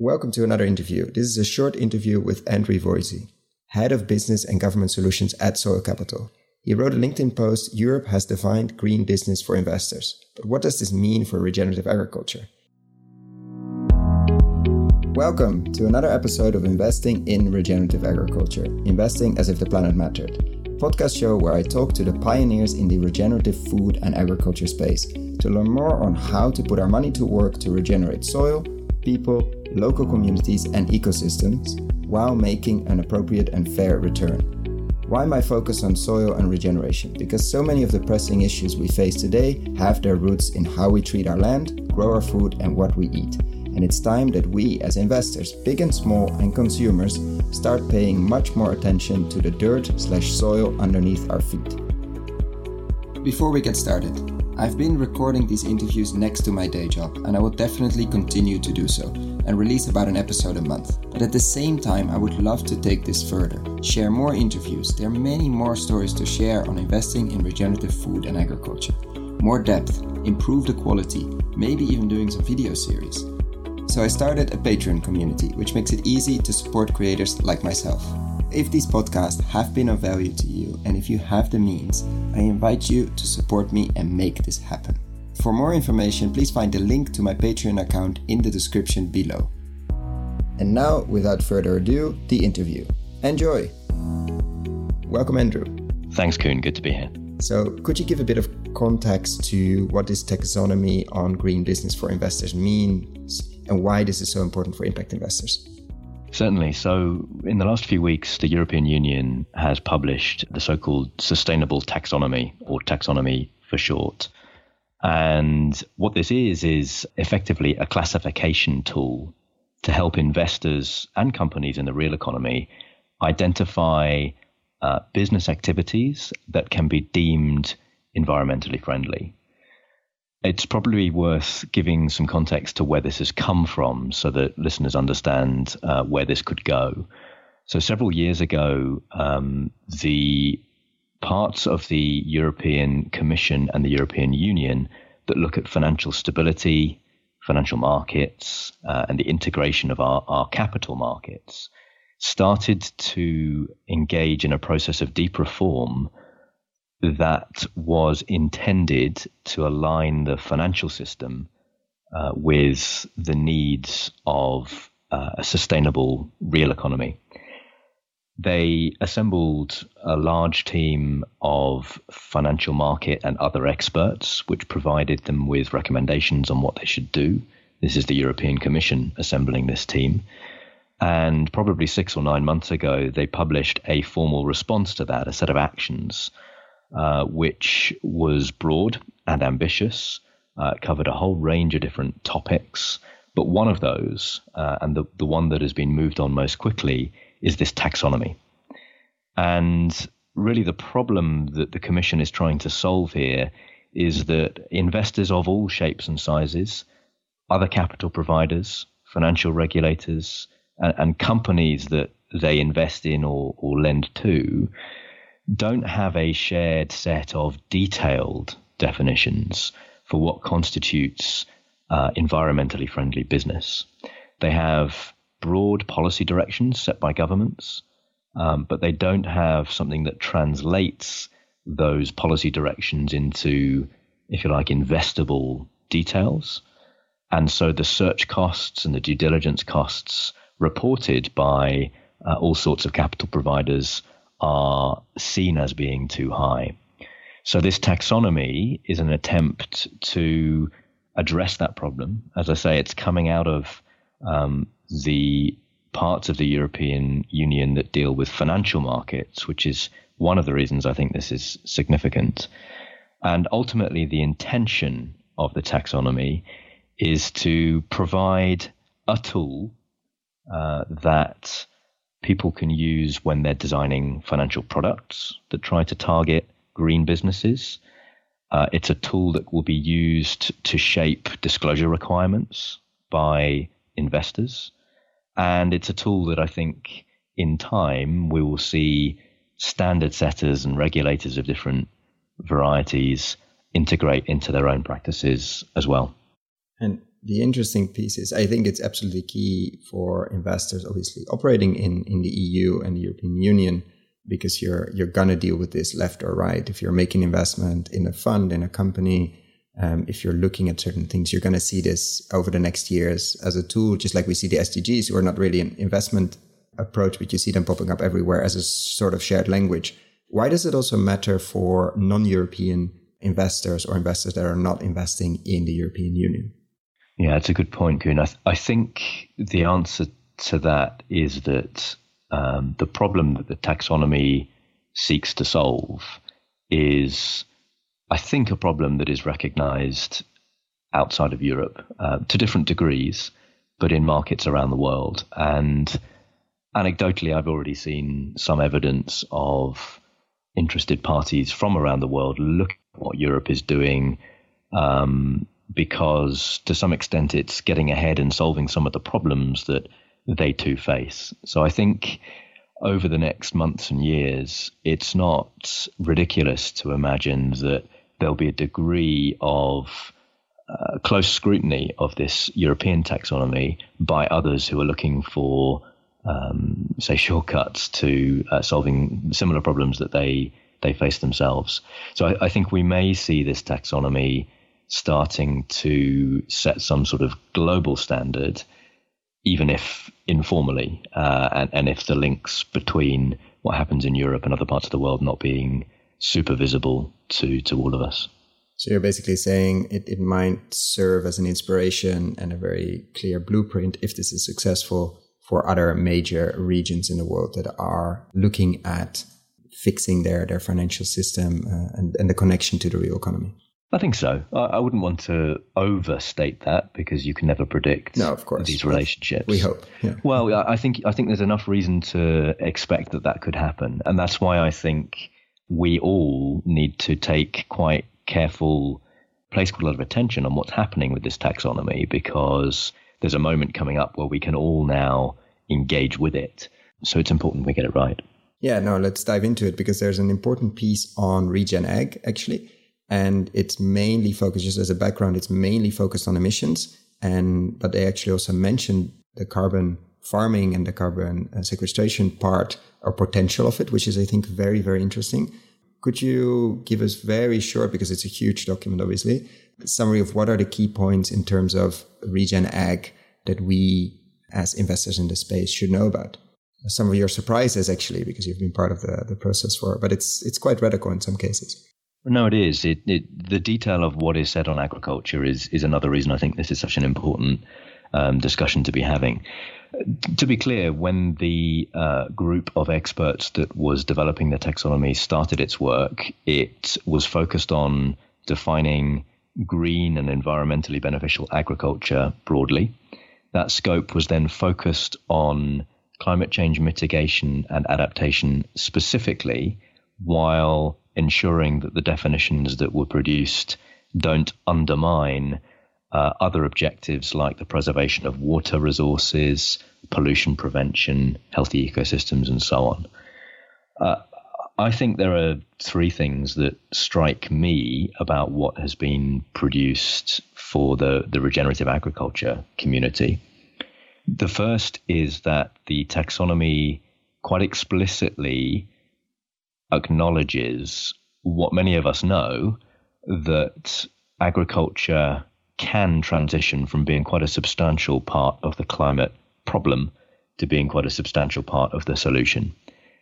Welcome to another interview. This is a short interview with Andrew Voisey, Head of Business and Government Solutions at Soil Capital. He wrote a LinkedIn post Europe has defined green business for investors. But what does this mean for regenerative agriculture? Welcome to another episode of Investing in Regenerative Agriculture, investing as if the planet mattered. Podcast show where I talk to the pioneers in the regenerative food and agriculture space to learn more on how to put our money to work to regenerate soil, people, local communities, and ecosystems while making an appropriate and fair return. Why my focus on soil and regeneration? Because so many of the pressing issues we face today have their roots in how we treat our land, grow our food, and what we eat. And it's time that we, as investors, big and small, and consumers, start paying much more attention to the dirt slash soil underneath our feet. Before we get started, I've been recording these interviews next to my day job, and I will definitely continue to do so and release about an episode a month. But at the same time, I would love to take this further, share more interviews. There are many more stories to share on investing in regenerative food and agriculture. More depth, improve the quality, maybe even doing some video series. So I started a Patreon community, which makes it easy to support creators like myself. If these podcasts have been of value to you and if you have the means, I invite you to support me and make this happen. For more information, please find the link to my Patreon account in the description below. And now, without further ado, the interview. Enjoy! Welcome, Andrew. Thanks, Koen. Good to be here. So, could you give a bit of context to what this taxonomy on green business for investors means and why this is so important for impact investors? Certainly. So, in the last few weeks, the European Union has published the so called Sustainable Taxonomy, or Taxonomy for short. And what this is, is effectively a classification tool to help investors and companies in the real economy identify uh, business activities that can be deemed environmentally friendly. It's probably worth giving some context to where this has come from so that listeners understand uh, where this could go. So, several years ago, um, the parts of the European Commission and the European Union that look at financial stability, financial markets, uh, and the integration of our, our capital markets started to engage in a process of deep reform that was intended to align the financial system uh, with the needs of uh, a sustainable real economy. They assembled a large team of financial market and other experts, which provided them with recommendations on what they should do. This is the European Commission assembling this team. And probably six or nine months ago, they published a formal response to that, a set of actions uh, which was broad and ambitious, uh, covered a whole range of different topics. But one of those, uh, and the, the one that has been moved on most quickly, is this taxonomy. And really, the problem that the Commission is trying to solve here is that investors of all shapes and sizes, other capital providers, financial regulators, and, and companies that they invest in or, or lend to don't have a shared set of detailed definitions for what constitutes uh, environmentally friendly business. They have broad policy directions set by governments, um, but they don't have something that translates those policy directions into, if you like, investable details. And so the search costs and the due diligence costs reported by uh, all sorts of capital providers are seen as being too high. So, this taxonomy is an attempt to address that problem. As I say, it's coming out of um, the parts of the European Union that deal with financial markets, which is one of the reasons I think this is significant. And ultimately, the intention of the taxonomy is to provide a tool uh, that people can use when they're designing financial products that try to target green businesses. Uh, it's a tool that will be used to shape disclosure requirements by investors. And it's a tool that I think in time we will see standard setters and regulators of different varieties integrate into their own practices as well. And the interesting piece is I think it's absolutely key for investors, obviously operating in, in the EU and the European Union, because you're, you're to deal with this left or right. If you're making investment in a fund, in a company, um, if you're looking at certain things, you're going to see this over the next years as a tool, just like we see the SDGs, who are not really an investment approach, but you see them popping up everywhere as a sort of shared language. Why does it also matter for non-European investors or investors that are not investing in the European Union? Yeah, it's a good point, Koen. I, th- I think the answer to that is that um, the problem that the taxonomy seeks to solve is, I think, a problem that is recognized outside of Europe uh, to different degrees, but in markets around the world. And anecdotally, I've already seen some evidence of interested parties from around the world look at what Europe is doing um, because to some extent it's getting ahead and solving some of the problems that they too face. So I think over the next months and years, it's not ridiculous to imagine that there'll be a degree of uh, close scrutiny of this European taxonomy by others who are looking for, um, say, shortcuts to uh, solving similar problems that they they face themselves. So I, I think we may see this taxonomy starting to set some sort of global standard, even if informally, uh, and, and if the links between what happens in Europe and other parts of the world not being super visible to, to all of us. So you're basically saying it, it might serve as an inspiration and a very clear blueprint if this is successful for other major regions in the world that are looking at fixing their, their financial system uh, and, and the connection to the real economy. I think so. I, I, wouldn't want to overstate that because you can never predict no, of course. these relationships. We hope. Yeah. Well, I think I think there's enough reason to expect that that could happen, and that's why I think we all need to take quite careful, place quite a lot of attention on what's happening with this taxonomy because there's a moment coming up where we can all now engage with it. So it's important we get it right. Yeah, no, let's dive into it because there's an important piece on Regen Ag actually and it's mainly focused just as a background it's mainly focused on emissions and but they actually also mentioned the carbon farming and the carbon uh, sequestration part or potential of it which is i think very very interesting. Could you give us very short because it's a huge document obviously summary of what are the key points in terms of regen ag that we as investors in the space should know about? Some of your surprises actually because you've been part of the, the process for but it's it's quite radical in some cases. No, it is. It, it, the detail of what is said on agriculture is is another reason I think this is such an important um, discussion to be having. To be clear, when the uh, group of experts that was developing the taxonomy started its work, it was focused on defining green and environmentally beneficial agriculture broadly. That scope was then focused on climate change mitigation and adaptation specifically, while ensuring that the definitions that were produced don't undermine uh, other objectives like the preservation of water resources, pollution prevention, healthy ecosystems, and so on. Uh, I think there are three things that strike me about what has been produced for the, the regenerative agriculture community. The first is that the taxonomy quite explicitly acknowledges what many of us know that agriculture can transition from being quite a substantial part of the climate problem to being quite a substantial part of the solution.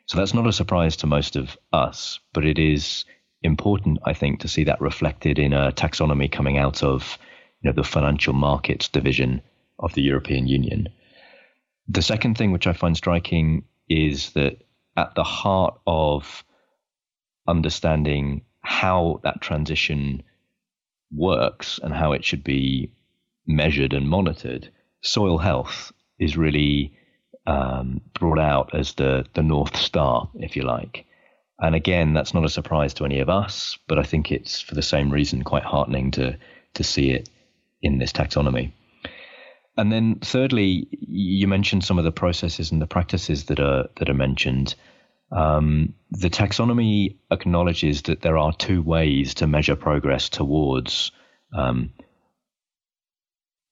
So that's not a surprise to most of us, but it is important, I think, to see that reflected in a taxonomy coming out of you know, the financial markets division of the European Union. The second thing which I find striking is that at the heart of understanding how that transition works and how it should be measured and monitored, soil health is really um, brought out as the, the North Star, if you like. And again, that's not a surprise to any of us, but I think it's for the same reason quite heartening to, to see it in this taxonomy. And then thirdly, you mentioned some of the processes and the practices that are that are mentioned. Um, the taxonomy acknowledges that there are two ways to measure progress towards um,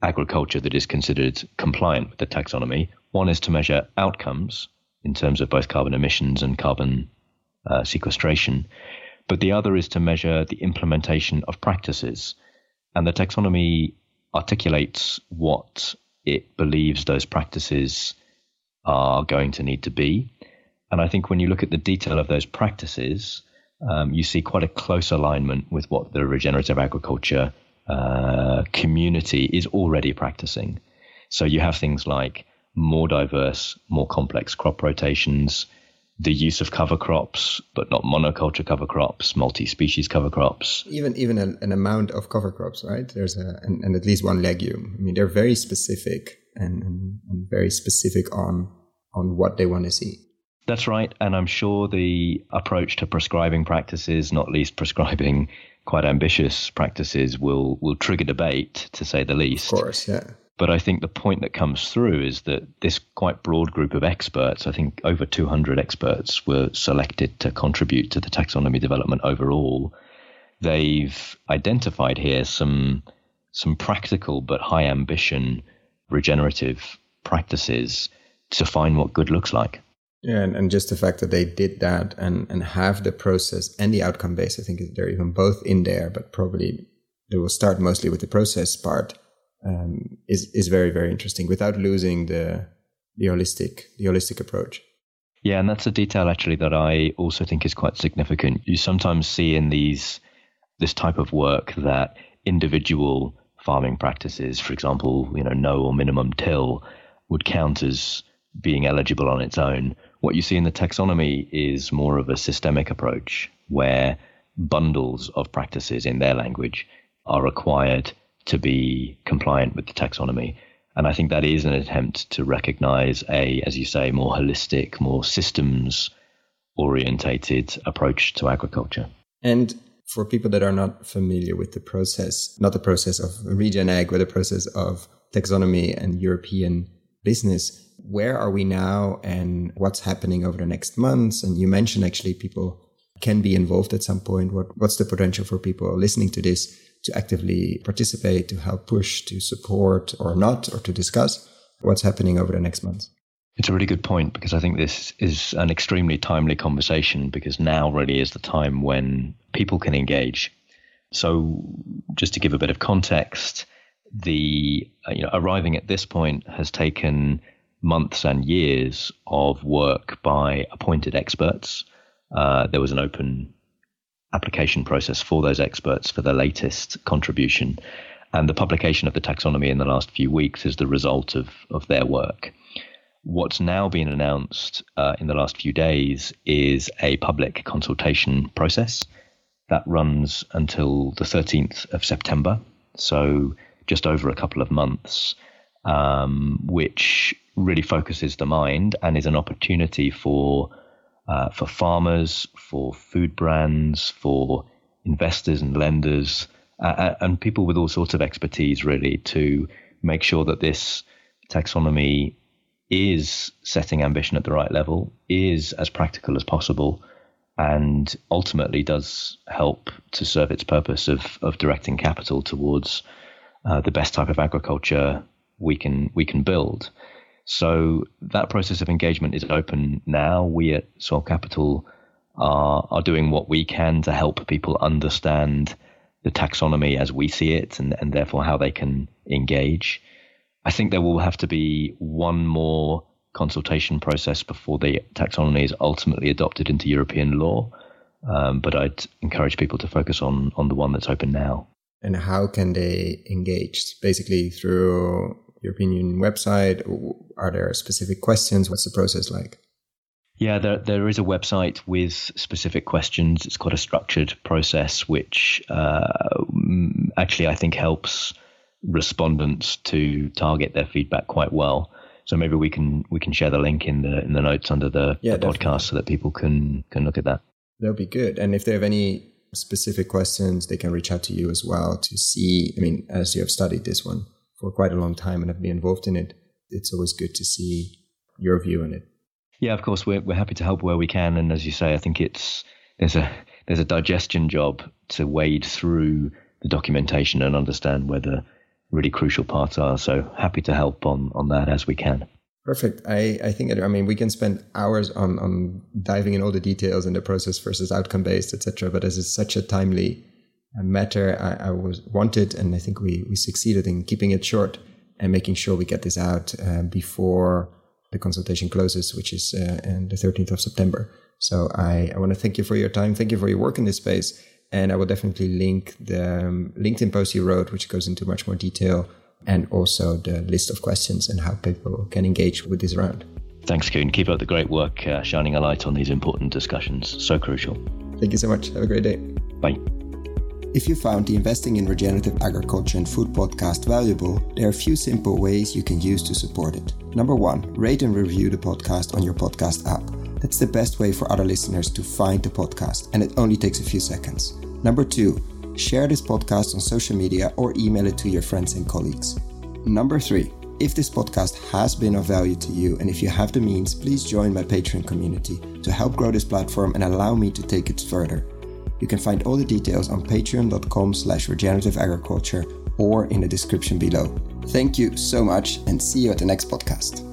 agriculture that is considered compliant with the taxonomy. One is to measure outcomes in terms of both carbon emissions and carbon uh, sequestration, but the other is to measure the implementation of practices. And the taxonomy articulates what it believes those practices are going to need to be. And I think when you look at the detail of those practices, um, you see quite a close alignment with what the regenerative agriculture uh, community is already practicing. So you have things like more diverse, more complex crop rotations, the use of cover crops, but not monoculture cover crops, multi-species cover crops. Even even a, an amount of cover crops, right? There's a and, and, at least one legume. I mean, they're very specific and, and, and very specific on on what they want to see. That's right, and I'm sure the approach to prescribing practices, not least prescribing quite ambitious practices, will will trigger debate, to say the least. Of course, yeah. But I think the point that comes through is that this quite broad group of experts, I think over 200 experts, were selected to contribute to the taxonomy development overall. They've identified here some some practical but high ambition regenerative practices to find what good looks like. Yeah, and, and just the fact that they did that and, and have the process and the outcome base, I think they're even both in there, but probably they will start mostly with the process part um, is is very very interesting without losing the the holistic the holistic approach. Yeah, and that's a detail actually that I also think is quite significant. You sometimes see in these this type of work that individual farming practices, for example, you know, no or minimum till, would count as being eligible on its own. What you see in the taxonomy is more of a systemic approach where bundles of practices in their language are required to be compliant with the taxonomy. And I think that is an attempt to recognize a, as you say, more holistic, more systems orientated approach to agriculture. And for people that are not familiar with the process, not the process of regen ag, but the process of taxonomy and European business, where are we now and what's happening over the next months? And you mentioned actually people can be involved at some point. What, what's the potential for people listening to this to actively participate, to help push, to support or not, or to discuss what's happening over the next months? It's a really good point because I think this is an extremely timely conversation because now really is the time when people can engage. So, just to give a bit of context, the you know, arriving at this point has taken months and years of work by appointed experts. Uh, there was an open application process for those experts for the latest contribution. And the publication of the taxonomy in the last few weeks is the result of, of their work. What's now been announced uh, in the last few days is a public consultation process that runs until the 13th of September, so just over a couple of months, um, which really focuses the mind and is an opportunity for uh, for farmers, for food brands, for investors and lenders, uh, uh, and people with all sorts of expertise, really, to make sure that this taxonomy is setting ambition at the right level, is as practical as possible, and ultimately does help to serve its purpose of, of directing capital towards uh, the best type of agriculture we can we can build. So that process of engagement is open now. We at Soil Capital are, are doing what we can to help people understand the taxonomy as we see it and, and therefore how they can engage. I think there will have to be one more consultation process before the taxonomy is ultimately adopted into European law. Um, but I'd encourage people to focus on on the one that's open now. And how can they engage? Basically through European Union website? Are there specific questions? What's the process like? Yeah, there, there is a website with specific questions. It's quite a structured process, which uh, actually I think helps respondents to target their feedback quite well. So maybe we can we can share the link in the in the notes under the, yeah, the podcast so that people can can look at that. That would be good. And if they have any specific questions, they can reach out to you as well to see. I mean, as you have studied this one, for quite a long time and have been involved in it, it's always good to see your view on it. Yeah, of course, we're we're happy to help where we can, and as you say, I think it's there's a there's a digestion job to wade through the documentation and understand where the really crucial parts are. So happy to help on, on that as we can. Perfect. I, I think, I mean, we can spend hours on, on diving in all the details in the process versus outcome based, etc. But as it's such a timely uh, matter, I, I, was wanted, and I think we, we succeeded in keeping it short and making sure we get this out uh, before the consultation closes, which is uh, the 13th of September. So I, I want to thank you for your time. Thank you for your work in this space. And I will definitely link the um, LinkedIn post you wrote, which goes into much more detail, and also the list of questions and how people can engage with this round. Thanks, Koen. Keep up the great work, uh, shining a light on these important discussions. So crucial. Thank you so much. Have a great day. Bye. If you found the Investing in Regenerative Agriculture and Food podcast valuable, there are a few simple ways you can use to support it. Number one, rate and review the podcast on your podcast app. That's the best way for other listeners to find the podcast, and it only takes a few seconds. Number two, share this podcast on social media or email it to your friends and colleagues. Number three, if this podcast has been of value to you and if you have the means, please join my Patreon community to help grow this platform and allow me to take it further. You can find all the details on patreon.com slash regenerative agriculture or in the description below. Thank you so much and see you at the next podcast.